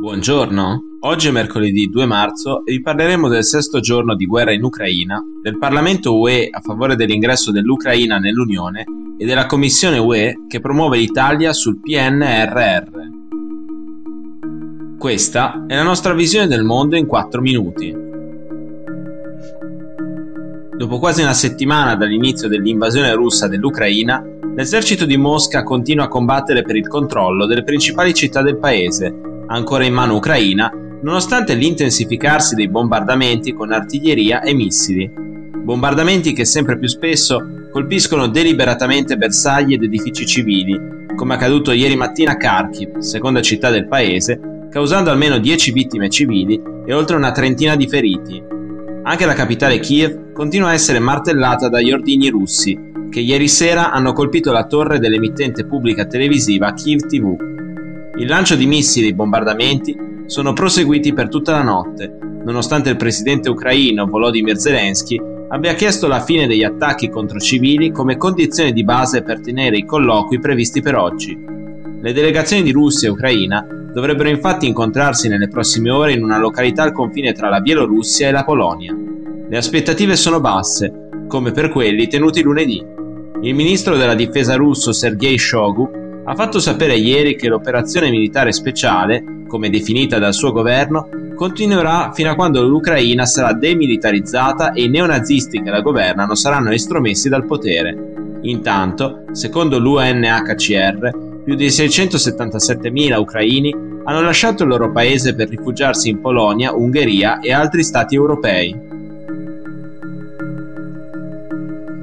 Buongiorno, oggi è mercoledì 2 marzo e vi parleremo del sesto giorno di guerra in Ucraina, del Parlamento UE a favore dell'ingresso dell'Ucraina nell'Unione e della Commissione UE che promuove l'Italia sul PNRR. Questa è la nostra visione del mondo in 4 minuti. Dopo quasi una settimana dall'inizio dell'invasione russa dell'Ucraina, l'esercito di Mosca continua a combattere per il controllo delle principali città del paese ancora in mano ucraina, nonostante l'intensificarsi dei bombardamenti con artiglieria e missili. Bombardamenti che sempre più spesso colpiscono deliberatamente bersagli ed edifici civili, come accaduto ieri mattina a Kharkiv, seconda città del paese, causando almeno 10 vittime civili e oltre una trentina di feriti. Anche la capitale Kiev continua a essere martellata dagli ordigni russi, che ieri sera hanno colpito la torre dell'emittente pubblica televisiva Kiev TV, il lancio di missili e bombardamenti sono proseguiti per tutta la notte, nonostante il presidente ucraino Volodymyr Zelensky abbia chiesto la fine degli attacchi contro civili come condizione di base per tenere i colloqui previsti per oggi. Le delegazioni di Russia e Ucraina dovrebbero infatti incontrarsi nelle prossime ore in una località al confine tra la Bielorussia e la Polonia. Le aspettative sono basse, come per quelli tenuti lunedì. Il ministro della difesa russo Sergei Shogu ha fatto sapere ieri che l'operazione militare speciale, come definita dal suo governo, continuerà fino a quando l'Ucraina sarà demilitarizzata e i neonazisti che la governano saranno estromessi dal potere. Intanto, secondo l'UNHCR, più di 677.000 ucraini hanno lasciato il loro paese per rifugiarsi in Polonia, Ungheria e altri stati europei.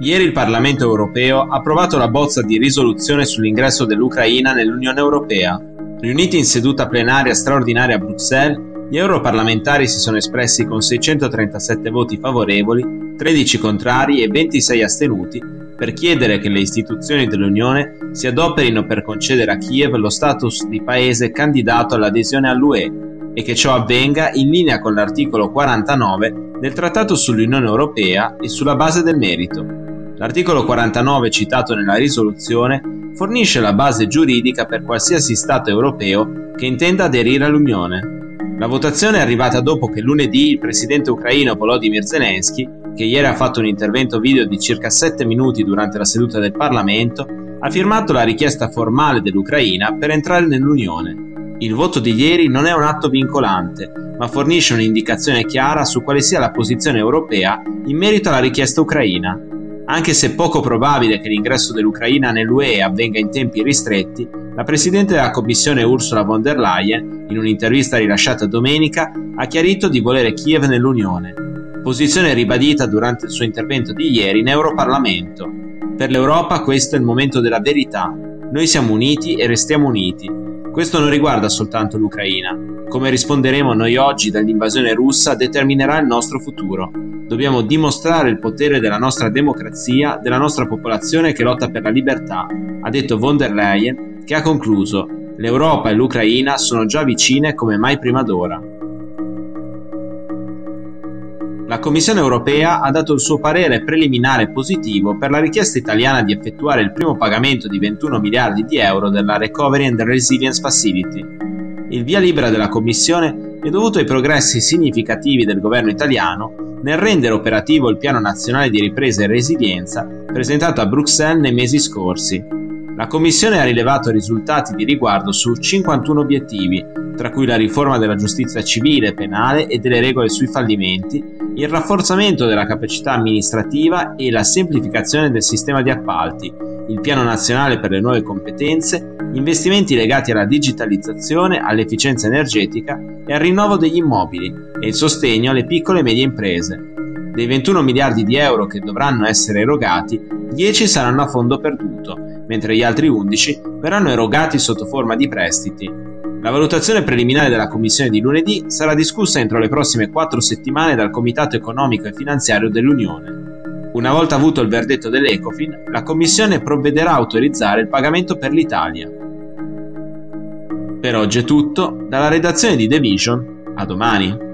Ieri il Parlamento europeo ha approvato la bozza di risoluzione sull'ingresso dell'Ucraina nell'Unione europea. Riuniti in seduta plenaria straordinaria a Bruxelles, gli europarlamentari si sono espressi con 637 voti favorevoli, 13 contrari e 26 astenuti per chiedere che le istituzioni dell'Unione si adoperino per concedere a Kiev lo status di paese candidato all'adesione all'UE e che ciò avvenga in linea con l'articolo 49 del Trattato sull'Unione Europea e sulla base del merito. L'articolo 49 citato nella risoluzione fornisce la base giuridica per qualsiasi Stato europeo che intenda aderire all'Unione. La votazione è arrivata dopo che lunedì il presidente ucraino Volodymyr Zelensky, che ieri ha fatto un intervento video di circa 7 minuti durante la seduta del Parlamento, ha firmato la richiesta formale dell'Ucraina per entrare nell'Unione. Il voto di ieri non è un atto vincolante, ma fornisce un'indicazione chiara su quale sia la posizione europea in merito alla richiesta ucraina. Anche se poco probabile che l'ingresso dell'Ucraina nell'UE avvenga in tempi ristretti, la Presidente della Commissione Ursula von der Leyen, in un'intervista rilasciata domenica, ha chiarito di volere Kiev nell'Unione, posizione ribadita durante il suo intervento di ieri in Europarlamento. Per l'Europa questo è il momento della verità. Noi siamo uniti e restiamo uniti. Questo non riguarda soltanto l'Ucraina. Come risponderemo noi oggi dall'invasione russa determinerà il nostro futuro. Dobbiamo dimostrare il potere della nostra democrazia, della nostra popolazione che lotta per la libertà, ha detto von der Leyen, che ha concluso L'Europa e l'Ucraina sono già vicine come mai prima d'ora. La Commissione europea ha dato il suo parere preliminare positivo per la richiesta italiana di effettuare il primo pagamento di 21 miliardi di euro della Recovery and Resilience Facility. Il via libera della Commissione è dovuto ai progressi significativi del governo italiano nel rendere operativo il Piano Nazionale di Ripresa e Resilienza presentato a Bruxelles nei mesi scorsi. La Commissione ha rilevato risultati di riguardo su 51 obiettivi, tra cui la riforma della giustizia civile e penale e delle regole sui fallimenti, il rafforzamento della capacità amministrativa e la semplificazione del sistema di appalti, il piano nazionale per le nuove competenze, investimenti legati alla digitalizzazione, all'efficienza energetica e al rinnovo degli immobili e il sostegno alle piccole e medie imprese. Dei 21 miliardi di euro che dovranno essere erogati, 10 saranno a fondo perduto, mentre gli altri 11 verranno erogati sotto forma di prestiti. La valutazione preliminare della Commissione di lunedì sarà discussa entro le prossime 4 settimane dal Comitato economico e finanziario dell'Unione. Una volta avuto il verdetto dell'Ecofin, la Commissione provvederà a autorizzare il pagamento per l'Italia. Per oggi è tutto, dalla redazione di The Vision, a domani.